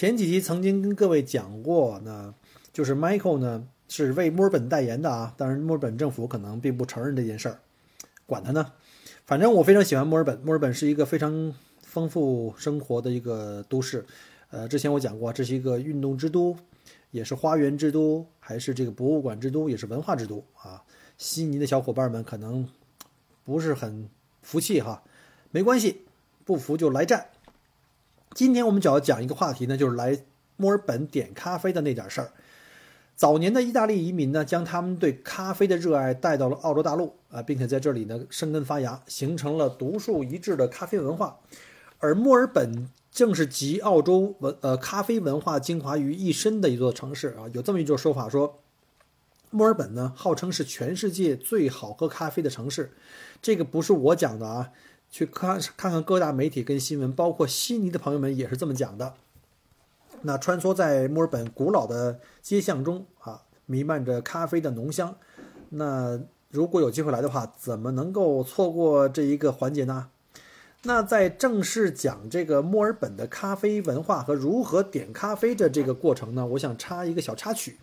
前几集曾经跟各位讲过呢，就是 Michael 呢是为墨尔本代言的啊，当然墨尔本政府可能并不承认这件事儿，管他呢。反正我非常喜欢墨尔本，墨尔本是一个非常丰富生活的一个都市。呃，之前我讲过，这是一个运动之都，也是花园之都，还是这个博物馆之都，也是文化之都啊。悉尼的小伙伴们可能不是很服气哈，没关系，不服就来战。今天我们主要讲一个话题呢，就是来墨尔本点咖啡的那点事儿。早年的意大利移民呢，将他们对咖啡的热爱带到了澳洲大陆啊，并且在这里呢生根发芽，形成了独树一帜的咖啡文化。而墨尔本正是集澳洲文呃咖啡文化精华于一身的一座城市啊。有这么一种说法说，墨尔本呢号称是全世界最好喝咖啡的城市，这个不是我讲的啊。去看看看各大媒体跟新闻，包括悉尼的朋友们也是这么讲的。那穿梭在墨尔本古老的街巷中啊，弥漫着咖啡的浓香。那如果有机会来的话，怎么能够错过这一个环节呢？那在正式讲这个墨尔本的咖啡文化和如何点咖啡的这个过程呢，我想插一个小插曲，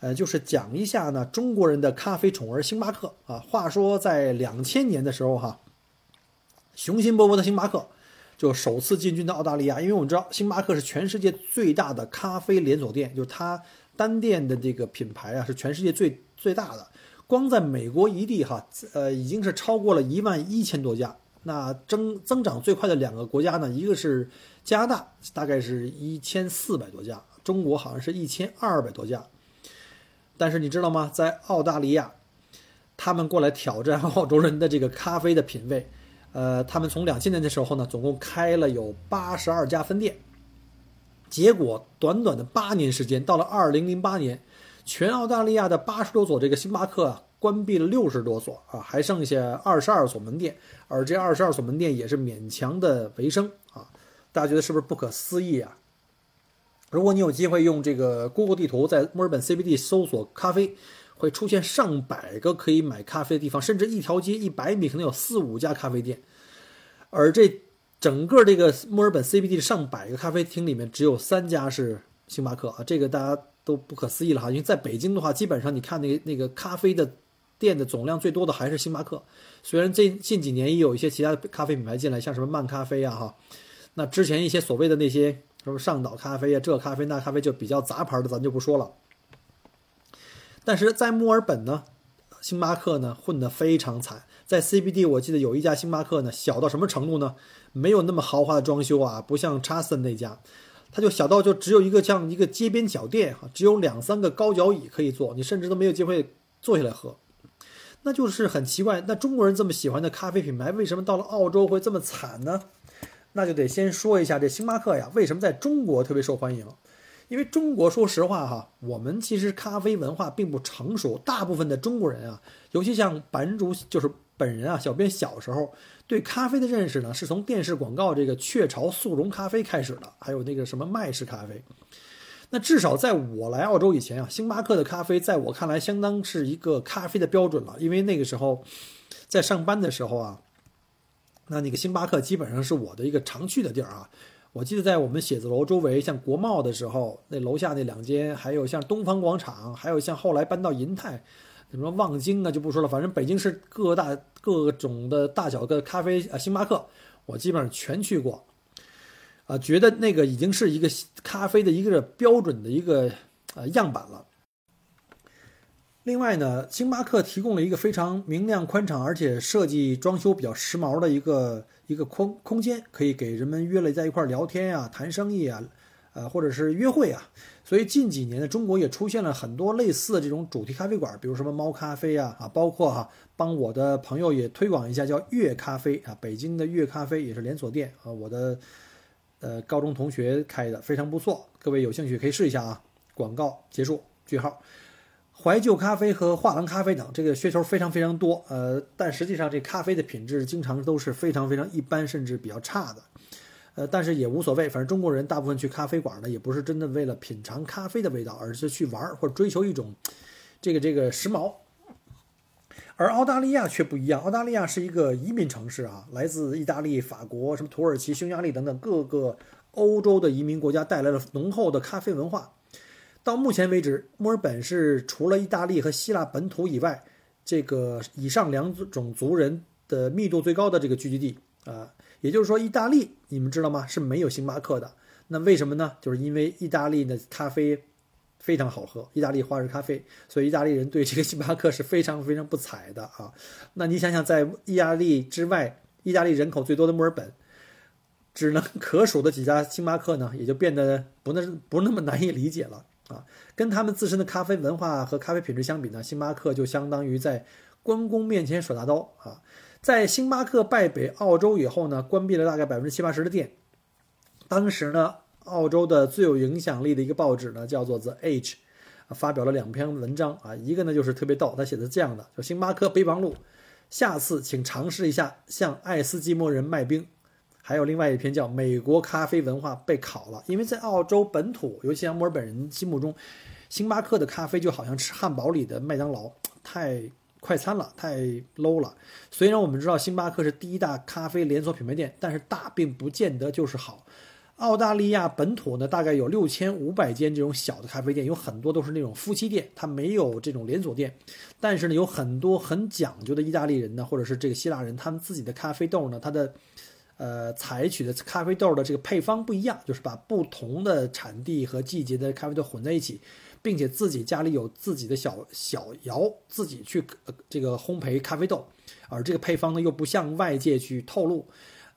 呃，就是讲一下呢中国人的咖啡宠儿星巴克啊。话说在两千年的时候哈。雄心勃勃的星巴克就首次进军到澳大利亚，因为我们知道星巴克是全世界最大的咖啡连锁店，就是它单店的这个品牌啊是全世界最最大的。光在美国一地哈，呃，已经是超过了一万一千多家。那增增长最快的两个国家呢，一个是加拿大，大概是一千四百多家，中国好像是一千二百多家。但是你知道吗？在澳大利亚，他们过来挑战澳洲人的这个咖啡的品味。呃，他们从两千年的时候呢，总共开了有八十二家分店，结果短短的八年时间，到了二零零八年，全澳大利亚的八十多所这个星巴克啊关闭了六十多所啊，还剩下二十二所门店，而这二十二所门店也是勉强的维生啊，大家觉得是不是不可思议啊？如果你有机会用这个 Google 地图在墨尔本 CBD 搜索咖啡。会出现上百个可以买咖啡的地方，甚至一条街一百米可能有四五家咖啡店，而这整个这个墨尔本 CBD 的上百个咖啡厅里面，只有三家是星巴克啊，这个大家都不可思议了哈。因为在北京的话，基本上你看那个那个咖啡的店的总量最多的还是星巴克，虽然这近几年也有一些其他的咖啡品牌进来，像什么漫咖啡啊哈，那之前一些所谓的那些什么上岛咖啡啊，这咖啡那咖啡就比较杂牌的，咱就不说了。但是在墨尔本呢，星巴克呢混得非常惨。在 CBD，我记得有一家星巴克呢，小到什么程度呢？没有那么豪华的装修啊，不像查森那家，它就小到就只有一个像一个街边小店哈，只有两三个高脚椅可以坐，你甚至都没有机会坐下来喝。那就是很奇怪，那中国人这么喜欢的咖啡品牌，为什么到了澳洲会这么惨呢？那就得先说一下这星巴克呀，为什么在中国特别受欢迎？因为中国，说实话哈，我们其实咖啡文化并不成熟。大部分的中国人啊，尤其像版主就是本人啊，小编小时候对咖啡的认识呢，是从电视广告这个雀巢速溶咖啡开始的，还有那个什么麦式咖啡。那至少在我来澳洲以前啊，星巴克的咖啡在我看来相当是一个咖啡的标准了。因为那个时候在上班的时候啊，那那个星巴克基本上是我的一个常去的地儿啊。我记得在我们写字楼周围，像国贸的时候，那楼下那两间，还有像东方广场，还有像后来搬到银泰，什么望京啊，就不说了。反正北京市各大各种的大小的咖啡啊，星巴克，我基本上全去过，啊，觉得那个已经是一个咖啡的一个标准的一个呃样板了。另外呢，星巴克提供了一个非常明亮、宽敞，而且设计装修比较时髦的一个一个空空间，可以给人们约了在一块聊天呀、谈生意啊，呃，或者是约会啊。所以近几年呢，中国也出现了很多类似的这种主题咖啡馆，比如什么猫咖啡啊，啊，包括哈，帮我的朋友也推广一下，叫月咖啡啊，北京的月咖啡也是连锁店啊，我的呃高中同学开的，非常不错，各位有兴趣可以试一下啊。广告结束，句号。怀旧咖啡和画廊咖啡等，这个噱头非常非常多，呃，但实际上这咖啡的品质经常都是非常非常一般，甚至比较差的。呃，但是也无所谓，反正中国人大部分去咖啡馆呢，也不是真的为了品尝咖啡的味道，而是去玩或者追求一种这个这个时髦。而澳大利亚却不一样，澳大利亚是一个移民城市啊，来自意大利、法国、什么土耳其、匈牙利等等各个欧洲的移民国家带来了浓厚的咖啡文化。到目前为止，墨尔本是除了意大利和希腊本土以外，这个以上两种族人的密度最高的这个聚集地啊。也就是说，意大利你们知道吗？是没有星巴克的。那为什么呢？就是因为意大利的咖啡非常好喝，意大利花式咖啡，所以意大利人对这个星巴克是非常非常不睬的啊。那你想想，在意大利之外，意大利人口最多的墨尔本，只能 可数的几家星巴克呢，也就变得不那不那么难以理解了啊。跟他们自身的咖啡文化和咖啡品质相比呢，星巴克就相当于在关公面前耍大刀啊。在星巴克败北澳洲以后呢，关闭了大概百分之七八十的店。当时呢，澳洲的最有影响力的一个报纸呢，叫做 The Age，发表了两篇文章啊，一个呢就是特别逗，他写的这样的，叫星巴克备忘录，下次请尝试一下向爱斯基摩人卖冰。还有另外一篇叫美国咖啡文化被烤了，因为在澳洲本土，尤其像墨尔本人心目中，星巴克的咖啡就好像吃汉堡里的麦当劳，太。快餐了，太 low 了。虽然我们知道星巴克是第一大咖啡连锁品牌店，但是大并不见得就是好。澳大利亚本土呢，大概有六千五百间这种小的咖啡店，有很多都是那种夫妻店，它没有这种连锁店。但是呢，有很多很讲究的意大利人呢，或者是这个希腊人，他们自己的咖啡豆呢，它的呃采取的咖啡豆的这个配方不一样，就是把不同的产地和季节的咖啡豆混在一起。并且自己家里有自己的小小窑，自己去这个烘焙咖啡豆，而这个配方呢又不向外界去透露。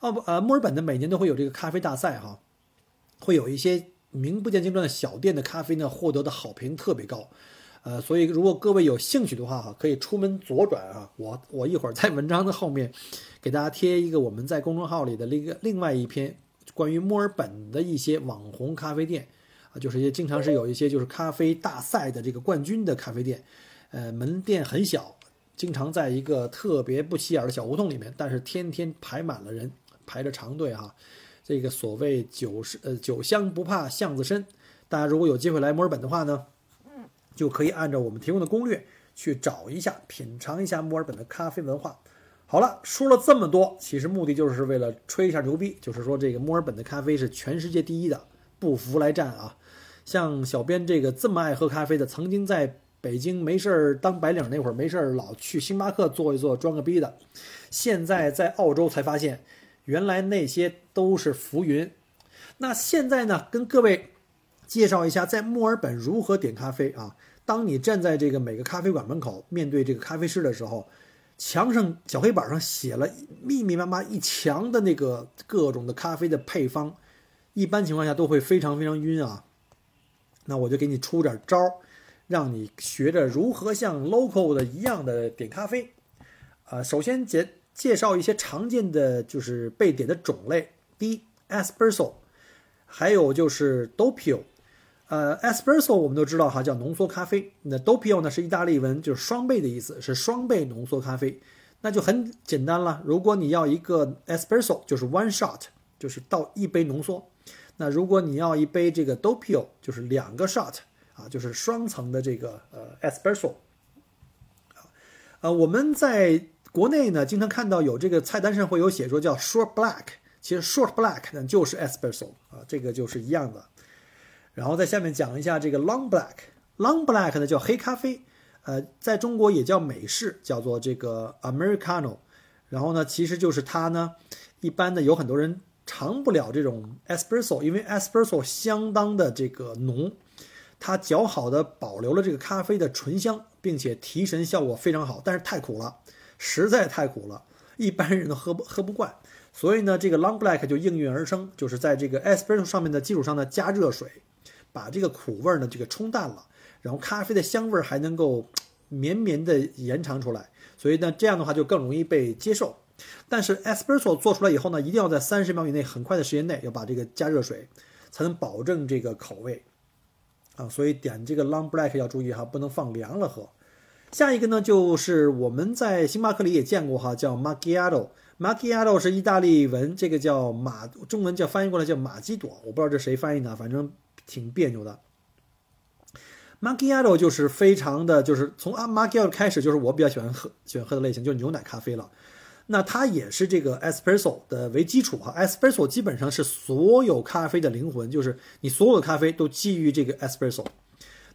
哦不，呃，墨尔本呢每年都会有这个咖啡大赛哈，会有一些名不见经传的小店的咖啡呢获得的好评特别高。呃，所以如果各位有兴趣的话哈，可以出门左转啊，我我一会儿在文章的后面给大家贴一个我们在公众号里的另个另外一篇关于墨尔本的一些网红咖啡店。啊，就是一些经常是有一些就是咖啡大赛的这个冠军的咖啡店，呃，门店很小，经常在一个特别不起眼的小胡同里面，但是天天排满了人，排着长队哈。这个所谓酒是呃酒香不怕巷子深，大家如果有机会来墨尔本的话呢，就可以按照我们提供的攻略去找一下，品尝一下墨尔本的咖啡文化。好了，说了这么多，其实目的就是为了吹一下牛逼，就是说这个墨尔本的咖啡是全世界第一的，不服来战啊！像小编这个这么爱喝咖啡的，曾经在北京没事儿当白领那会儿没事儿老去星巴克坐一坐装个逼的，现在在澳洲才发现，原来那些都是浮云。那现在呢，跟各位介绍一下在墨尔本如何点咖啡啊。当你站在这个每个咖啡馆门口，面对这个咖啡师的时候，墙上小黑板上写了密密麻麻一墙的那个各种的咖啡的配方，一般情况下都会非常非常晕啊。那我就给你出点招儿，让你学着如何像 local 的一样的点咖啡。啊，首先介介绍一些常见的就是被点的种类。第一，espresso，还有就是 doppio。呃，espresso 我们都知道哈，叫浓缩咖啡。那 doppio 呢是意大利文，就是双倍的意思，是双倍浓缩咖啡。那就很简单了，如果你要一个 espresso，就是 one shot，就是倒一杯浓缩。那如果你要一杯这个 doppio，就是两个 shot 啊，就是双层的这个呃 espresso 啊，呃，我们在国内呢经常看到有这个菜单上会有写说叫 short black，其实 short black 呢就是 espresso 啊，这个就是一样的。然后在下面讲一下这个 long black，long black 呢叫黑咖啡，呃，在中国也叫美式，叫做这个 americano。然后呢，其实就是它呢，一般的有很多人。尝不了这种 espresso，因为 espresso 相当的这个浓，它较好的保留了这个咖啡的醇香，并且提神效果非常好，但是太苦了，实在太苦了，一般人都喝不喝不惯。所以呢，这个 Long Black 就应运而生，就是在这个 Espresso 上面的基础上呢加热水，把这个苦味呢这个冲淡了，然后咖啡的香味还能够绵绵的延长出来，所以呢这样的话就更容易被接受。但是 Espresso 做出来以后呢，一定要在三十秒以内，很快的时间内要把这个加热水，才能保证这个口味啊。所以点这个 Long Black 要注意哈，不能放凉了喝。下一个呢，就是我们在星巴克里也见过哈，叫 Macchiato。Macchiato 是意大利文，这个叫马，中文叫翻译过来叫马基朵，我不知道这谁翻译的，反正挺别扭的。Macchiato 就是非常的，就是从啊 Macchiato 开始，就是我比较喜欢喝喜欢喝的类型，就是牛奶咖啡了。那它也是这个 espresso 的为基础哈，espresso 基本上是所有咖啡的灵魂，就是你所有的咖啡都基于这个 espresso。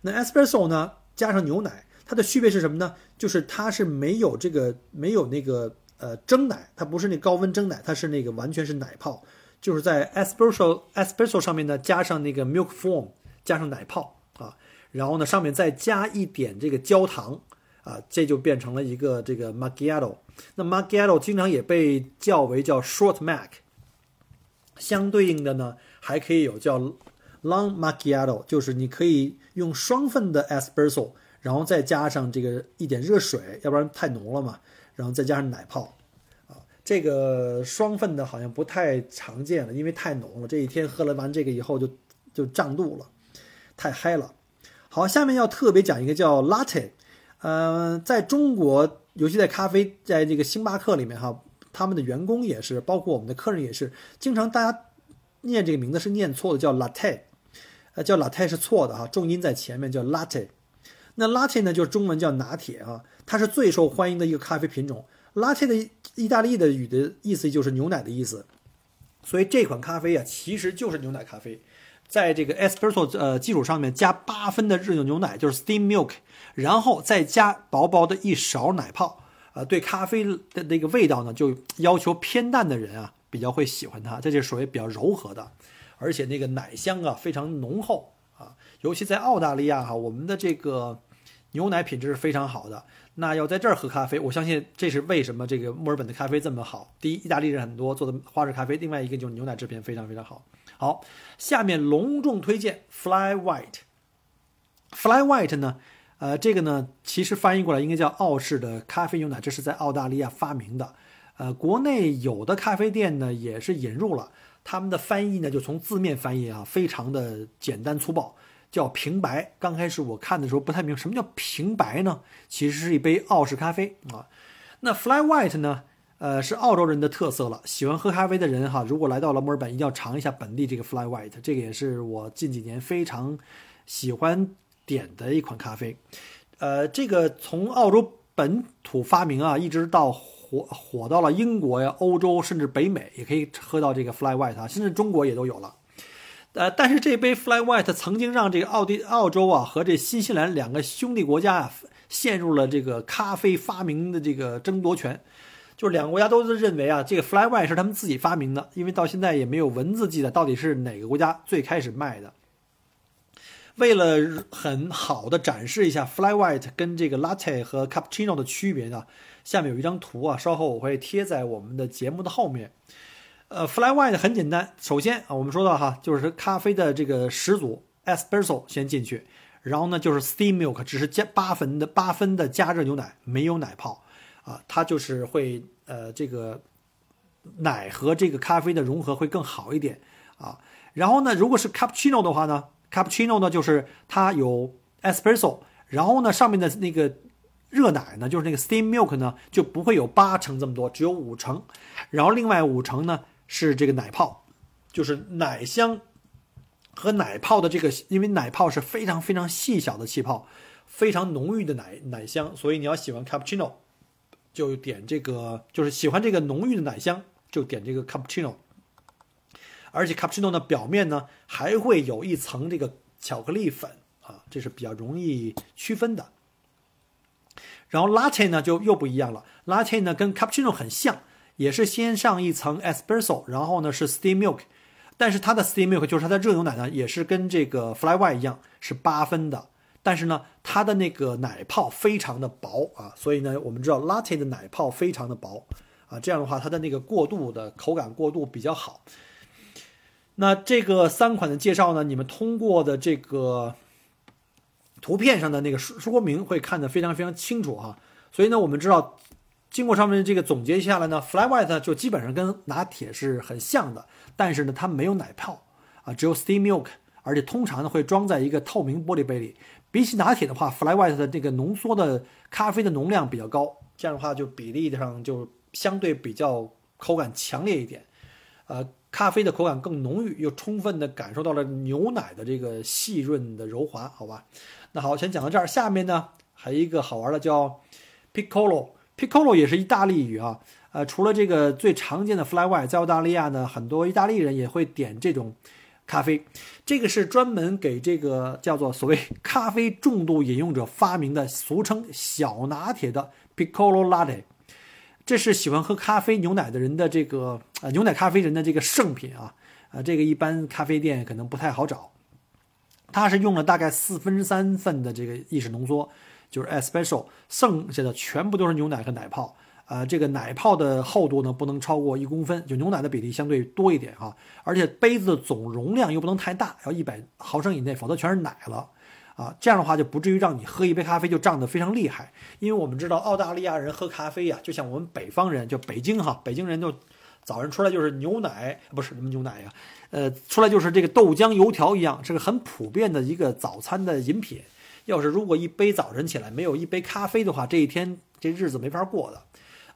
那 espresso 呢，加上牛奶，它的区别是什么呢？就是它是没有这个没有那个呃蒸奶，它不是那高温蒸奶，它是那个完全是奶泡，就是在 espresso espresso 上面呢加上那个 milk foam，加上奶泡啊，然后呢上面再加一点这个焦糖。啊，这就变成了一个这个 macchiato。那 macchiato 经常也被叫为叫 short mac。相对应的呢，还可以有叫 long macchiato，就是你可以用双份的 espresso，然后再加上这个一点热水，要不然太浓了嘛，然后再加上奶泡。这个双份的好像不太常见了，因为太浓了。这一天喝了完这个以后就就胀肚了，太嗨了。好，下面要特别讲一个叫 latte。呃，在中国，尤其在咖啡，在这个星巴克里面哈，他们的员工也是，包括我们的客人也是，经常大家念这个名字是念错的，叫 latte，呃，叫 latte 是错的哈，重音在前面叫 latte。那 latte 呢，就是中文叫拿铁啊，它是最受欢迎的一个咖啡品种。Latte 的意大利的语的意思就是牛奶的意思，所以这款咖啡啊，其实就是牛奶咖啡。在这个 espresso 呃基础上面加八分的热牛牛奶，就是 steam milk，然后再加薄薄的一勺奶泡，呃，对咖啡的那个味道呢，就要求偏淡的人啊比较会喜欢它，这就属于比较柔和的，而且那个奶香啊非常浓厚啊，尤其在澳大利亚哈，我们的这个牛奶品质是非常好的。那要在这儿喝咖啡，我相信这是为什么这个墨尔本的咖啡这么好。第一，意大利人很多做的花式咖啡；另外一个就是牛奶制品非常非常好。好，下面隆重推荐 Fly White。Fly White 呢，呃，这个呢，其实翻译过来应该叫澳式的咖啡牛奶，这是在澳大利亚发明的。呃，国内有的咖啡店呢也是引入了，他们的翻译呢就从字面翻译啊，非常的简单粗暴，叫平白。刚开始我看的时候不太明什么叫平白呢，其实是一杯澳式咖啡啊。那 Fly White 呢？呃，是澳洲人的特色了。喜欢喝咖啡的人哈，如果来到了墨尔本，一定要尝一下本地这个 Fly White。这个也是我近几年非常喜欢点的一款咖啡。呃，这个从澳洲本土发明啊，一直到火火到了英国呀、欧洲，甚至北美也可以喝到这个 Fly White 啊，甚至中国也都有了。呃，但是这杯 Fly White 曾经让这个奥地澳洲啊和这新西兰两个兄弟国家啊陷入了这个咖啡发明的这个争夺权。就是两个国家都是认为啊，这个 Fly White 是他们自己发明的，因为到现在也没有文字记载到底是哪个国家最开始卖的。为了很好的展示一下 Fly White 跟这个 Latte 和 Cappuccino 的区别呢，下面有一张图啊，稍后我会贴在我们的节目的后面。呃，Fly White 很简单，首先啊，我们说到哈，就是咖啡的这个始祖 Espresso 先进去，然后呢就是 Steam Milk，只是加八分的八分的加热牛奶，没有奶泡。啊，它就是会呃，这个奶和这个咖啡的融合会更好一点啊。然后呢，如果是 cappuccino 的话呢，cappuccino 呢就是它有 espresso，然后呢上面的那个热奶呢，就是那个 steam milk 呢就不会有八成这么多，只有五成，然后另外五成呢是这个奶泡，就是奶香和奶泡的这个，因为奶泡是非常非常细小的气泡，非常浓郁的奶奶香，所以你要喜欢 cappuccino。就点这个，就是喜欢这个浓郁的奶香，就点这个 cappuccino。而且 cappuccino 呢，表面呢还会有一层这个巧克力粉啊，这是比较容易区分的。然后 latte 呢就又不一样了，latte 呢跟 cappuccino 很像，也是先上一层 espresso，然后呢是 steam milk，但是它的 steam milk 就是它的热牛奶呢，也是跟这个 fly white 一样是八分的。但是呢，它的那个奶泡非常的薄啊，所以呢，我们知道 latte 的奶泡非常的薄啊，这样的话它的那个过渡的口感过渡比较好。那这个三款的介绍呢，你们通过的这个图片上的那个说说明会看得非常非常清楚哈。所以呢，我们知道经过上面这个总结下来呢，Fly White 就基本上跟拿铁是很像的，但是呢，它没有奶泡啊，只有 Steam Milk，而且通常呢会装在一个透明玻璃杯里。比起拿铁的话，Fly White 的这个浓缩的咖啡的浓量比较高，这样的话就比例上就相对比较口感强烈一点，呃，咖啡的口感更浓郁，又充分的感受到了牛奶的这个细润的柔滑，好吧？那好，先讲到这儿，下面呢还有一个好玩的叫 Piccolo Piccolo 也是意大利语啊，呃，除了这个最常见的 Fly White，在澳大利亚呢，很多意大利人也会点这种。咖啡，这个是专门给这个叫做所谓咖啡重度饮用者发明的，俗称小拿铁的 Piccolo Latte。这是喜欢喝咖啡牛奶的人的这个呃牛奶咖啡人的这个圣品啊啊，这个一般咖啡店可能不太好找。它是用了大概四分之三份的这个意式浓缩，就是 Espresso，剩下的全部都是牛奶和奶泡。呃，这个奶泡的厚度呢不能超过一公分，就牛奶的比例相对多一点哈，而且杯子的总容量又不能太大，要一百毫升以内，否则全是奶了，啊，这样的话就不至于让你喝一杯咖啡就胀得非常厉害。因为我们知道澳大利亚人喝咖啡呀，就像我们北方人，就北京哈，北京人就早上出来就是牛奶，不是什么牛奶呀，呃，出来就是这个豆浆油条一样，是个很普遍的一个早餐的饮品。要是如果一杯早晨起来没有一杯咖啡的话，这一天这日子没法过的。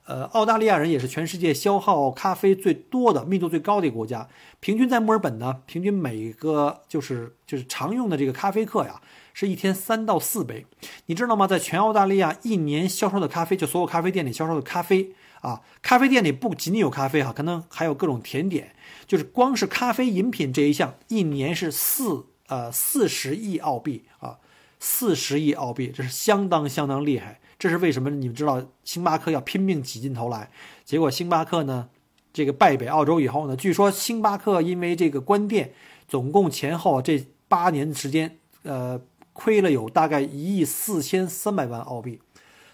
呃，澳大利亚人也是全世界消耗咖啡最多的、密度最高的一个国家。平均在墨尔本呢，平均每个就是就是常用的这个咖啡客呀，是一天三到四杯。你知道吗？在全澳大利亚一年销售的咖啡，就所有咖啡店里销售的咖啡啊，咖啡店里不仅仅有咖啡哈，可能还有各种甜点。就是光是咖啡饮品这一项，一年是四呃四十亿澳币啊，四十亿澳币，这是相当相当厉害。这是为什么？你们知道，星巴克要拼命挤进头来，结果星巴克呢，这个败北澳洲以后呢，据说星巴克因为这个关店，总共前后这八年的时间，呃，亏了有大概一亿四千三百万澳币。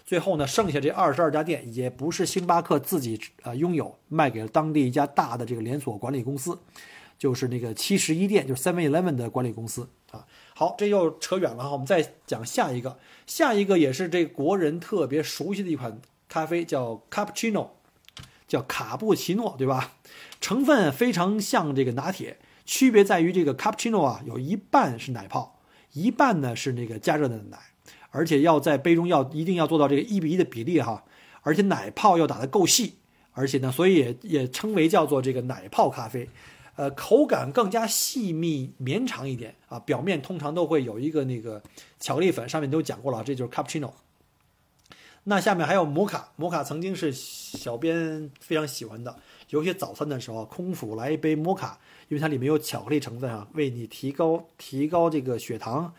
最后呢，剩下这二十二家店也不是星巴克自己呃拥有，卖给了当地一家大的这个连锁管理公司，就是那个七十一店，就是 Seven Eleven 的管理公司啊。好，这又扯远了哈，我们再讲下一个。下一个也是这国人特别熟悉的一款咖啡，叫 Cappuccino，叫卡布奇诺，对吧？成分非常像这个拿铁，区别在于这个 Cappuccino 啊，有一半是奶泡，一半呢是那个加热的奶，而且要在杯中要一定要做到这个一比一的比例哈，而且奶泡要打得够细，而且呢，所以也也称为叫做这个奶泡咖啡。呃，口感更加细密绵长一点啊，表面通常都会有一个那个巧克力粉，上面都讲过了，这就是 cappuccino。那下面还有摩卡，摩卡曾经是小编非常喜欢的，尤其早餐的时候，空腹来一杯摩卡，因为它里面有巧克力成分啊，为你提高提高这个血糖，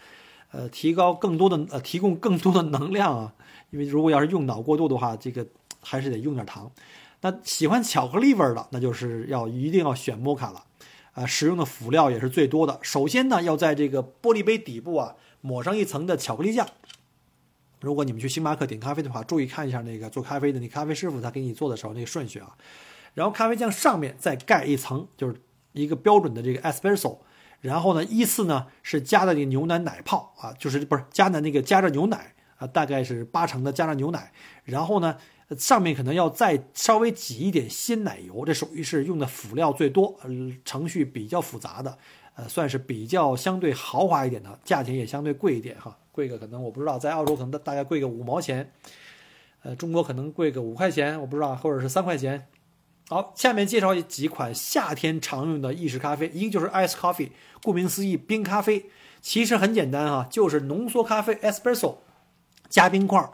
呃，提高更多的呃，提供更多的能量啊，因为如果要是用脑过度的话，这个还是得用点糖。那喜欢巧克力味儿的，那就是要一定要选摩卡了。啊，使用的辅料也是最多的。首先呢，要在这个玻璃杯底部啊抹上一层的巧克力酱。如果你们去星巴克点咖啡的话，注意看一下那个做咖啡的那咖啡师傅他给你做的时候那个顺序啊。然后咖啡酱上面再盖一层，就是一个标准的这个 espresso。然后呢，依次呢是加的那个牛奶奶泡啊，就是不是加的那个加热牛奶啊，大概是八成的加热牛奶。然后呢。上面可能要再稍微挤一点鲜奶油，这属于是用的辅料最多，呃，程序比较复杂的，呃，算是比较相对豪华一点的，价钱也相对贵一点哈，贵个可能我不知道，在澳洲可能大概贵个五毛钱，呃，中国可能贵个五块钱，我不知道，或者是三块钱。好，下面介绍几款夏天常用的意式咖啡，一个就是 ice coffee，顾名思义，冰咖啡，其实很简单哈，就是浓缩咖啡 espresso，加冰块，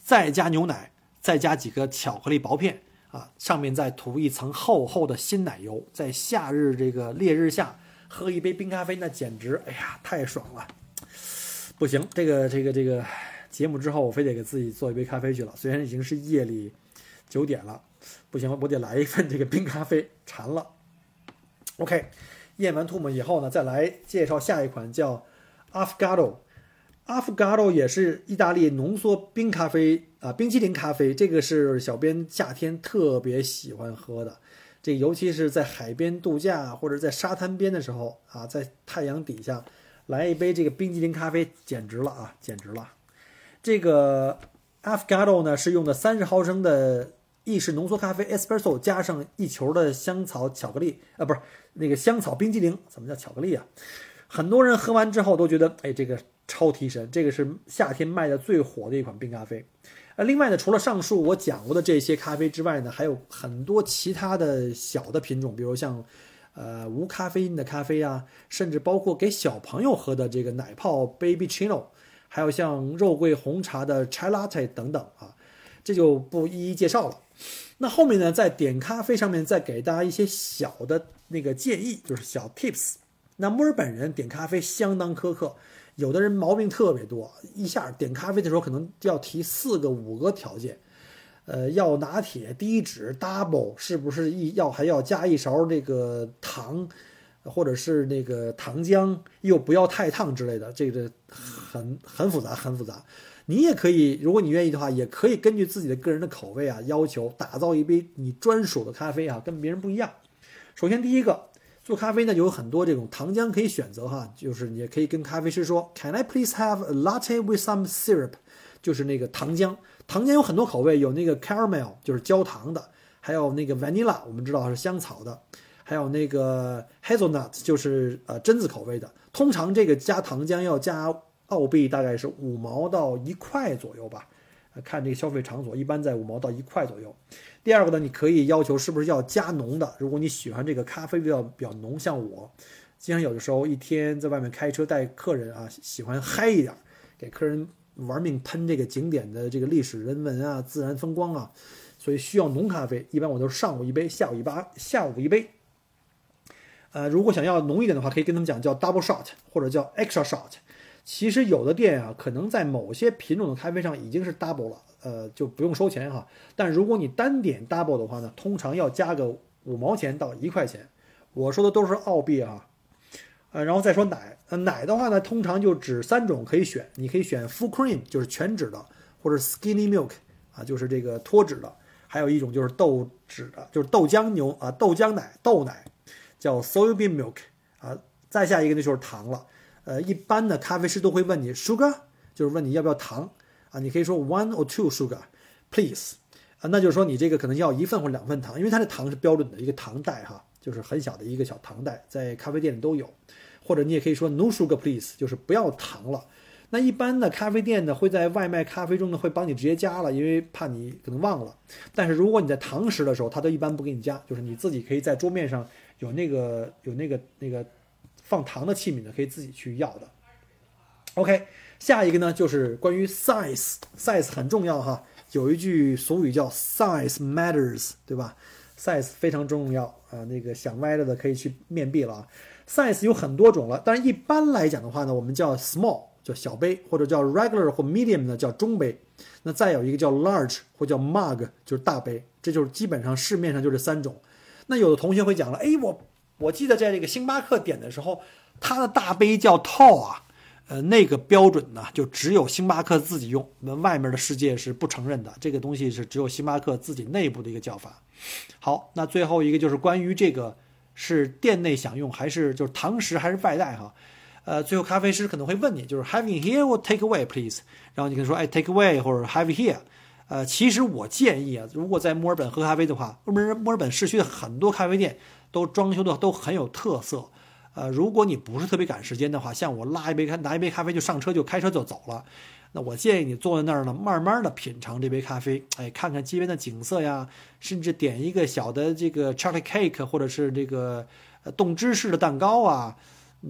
再加牛奶。再加几个巧克力薄片啊，上面再涂一层厚厚的鲜奶油，在夏日这个烈日下喝一杯冰咖啡，那简直哎呀太爽了！不行，这个这个这个节目之后，我非得给自己做一杯咖啡去了。虽然已经是夜里九点了，不行，我得来一份这个冰咖啡，馋了。OK，咽完吐沫以后呢，再来介绍下一款叫 Afgado。Affogato 也是意大利浓缩冰咖啡啊，冰淇淋咖啡，这个是小编夏天特别喜欢喝的。这尤其是在海边度假或者在沙滩边的时候啊，在太阳底下来一杯这个冰激凌咖啡，简直了啊，简直了！这个 Affogato 呢是用的三十毫升的意式浓缩咖啡 Espresso，加上一球的香草巧克力啊，不是那个香草冰激凌，怎么叫巧克力啊？很多人喝完之后都觉得，哎，这个。超提神，这个是夏天卖的最火的一款冰咖啡。呃，另外呢，除了上述我讲过的这些咖啡之外呢，还有很多其他的小的品种，比如像，呃，无咖啡因的咖啡啊，甚至包括给小朋友喝的这个奶泡 Baby Chino，还有像肉桂红茶的 Chai Latte 等等啊，这就不一一介绍了。那后面呢，在点咖啡上面再给大家一些小的那个建议，就是小 Tips。那墨尔本人点咖啡相当苛刻。有的人毛病特别多，一下点咖啡的时候可能要提四个五个条件，呃，要拿铁、低脂、double，是不是一要还要加一勺这个糖，或者是那个糖浆，又不要太烫之类的，这个很很复杂，很复杂。你也可以，如果你愿意的话，也可以根据自己的个人的口味啊，要求打造一杯你专属的咖啡啊，跟别人不一样。首先第一个。做咖啡呢，有很多这种糖浆可以选择哈，就是你也可以跟咖啡师说，Can I please have a latte with some syrup？就是那个糖浆。糖浆有很多口味，有那个 caramel，就是焦糖的，还有那个 vanilla，我们知道是香草的，还有那个 hazelnuts 就是呃榛子口味的。通常这个加糖浆要加澳币大概是五毛到一块左右吧，看这个消费场所，一般在五毛到一块左右。第二个呢，你可以要求是不是要加浓的？如果你喜欢这个咖啡比较比较浓，像我，经常有的时候一天在外面开车带客人啊，喜欢嗨一点，给客人玩命喷这个景点的这个历史人文啊、自然风光啊，所以需要浓咖啡。一般我都是上午一杯，下午一杯，下午一杯。呃，如果想要浓一点的话，可以跟他们讲叫 double shot 或者叫 extra shot。其实有的店啊，可能在某些品种的咖啡上已经是 double 了。呃，就不用收钱哈。但如果你单点 double 的话呢，通常要加个五毛钱到一块钱。我说的都是澳币啊。呃，然后再说奶，呃，奶的话呢，通常就只三种可以选，你可以选 full cream，就是全脂的，或者 skinny milk，啊，就是这个脱脂的。还有一种就是豆脂的，就是豆浆牛啊，豆浆奶，豆奶，叫 soybean milk，啊，再下一个呢就是糖了。呃，一般的咖啡师都会问你 sugar，就是问你要不要糖。啊，你可以说 one or two sugar, please，啊，那就是说你这个可能要一份或者两份糖，因为它的糖是标准的一个糖袋哈，就是很小的一个小糖袋，在咖啡店里都有。或者你也可以说 no sugar, please，就是不要糖了。那一般的咖啡店呢，会在外卖咖啡中呢会帮你直接加了，因为怕你可能忘了。但是如果你在堂食的时候，他都一般不给你加，就是你自己可以在桌面上有那个有那个那个放糖的器皿呢，可以自己去要的。OK。下一个呢，就是关于 size，size 很重要哈。有一句俗语叫 size matters，对吧？size 非常重要啊。那个想歪了的可以去面壁了啊。size 有很多种了，但是一般来讲的话呢，我们叫 small，叫小杯，或者叫 regular 或 medium 呢，叫中杯。那再有一个叫 large 或叫 mug，就是大杯。这就是基本上市面上就这三种。那有的同学会讲了，哎，我我记得在这个星巴克点的时候，它的大杯叫 tall 啊。呃，那个标准呢，就只有星巴克自己用，那外面的世界是不承认的。这个东西是只有星巴克自己内部的一个叫法。好，那最后一个就是关于这个是店内享用还是就是堂食还是外带哈？呃，最后咖啡师可能会问你，就是 having here or take away please？然后你可以说哎 take away 或者 have here。呃，其实我建议啊，如果在墨尔本喝咖啡的话，墨尔墨尔本市区的很多咖啡店都装修的都很有特色。呃，如果你不是特别赶时间的话，像我拉一杯咖，拿一杯咖啡就上车就开车就走了，那我建议你坐在那儿呢，慢慢的品尝这杯咖啡，哎，看看街边的景色呀，甚至点一个小的这个 chocolate cake 或者是这个冻芝士的蛋糕啊，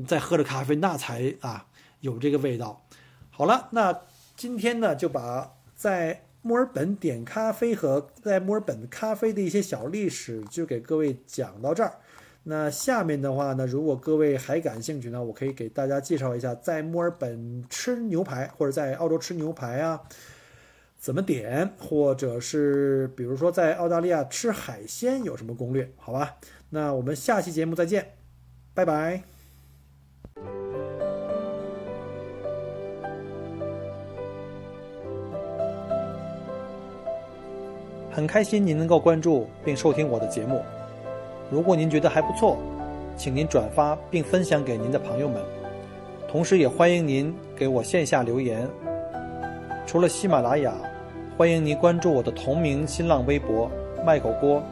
再喝着咖啡，那才啊有这个味道。好了，那今天呢就把在墨尔本点咖啡和在墨尔本咖啡的一些小历史就给各位讲到这儿。那下面的话呢，如果各位还感兴趣呢，我可以给大家介绍一下，在墨尔本吃牛排或者在澳洲吃牛排啊，怎么点，或者是比如说在澳大利亚吃海鲜有什么攻略？好吧，那我们下期节目再见，拜拜。很开心您能够关注并收听我的节目。如果您觉得还不错，请您转发并分享给您的朋友们。同时，也欢迎您给我线下留言。除了喜马拉雅，欢迎您关注我的同名新浪微博“麦狗锅”。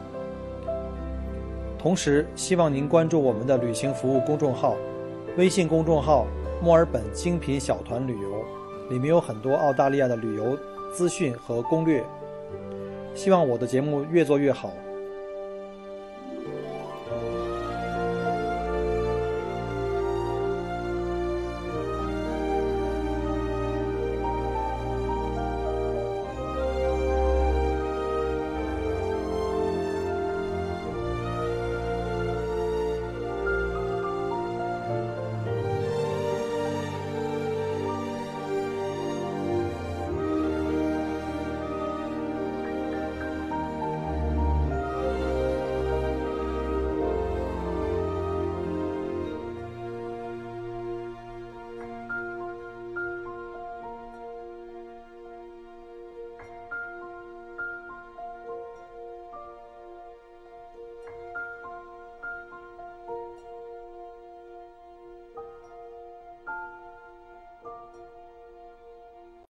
同时，希望您关注我们的旅行服务公众号，微信公众号“墨尔本精品小团旅游”，里面有很多澳大利亚的旅游资讯和攻略。希望我的节目越做越好。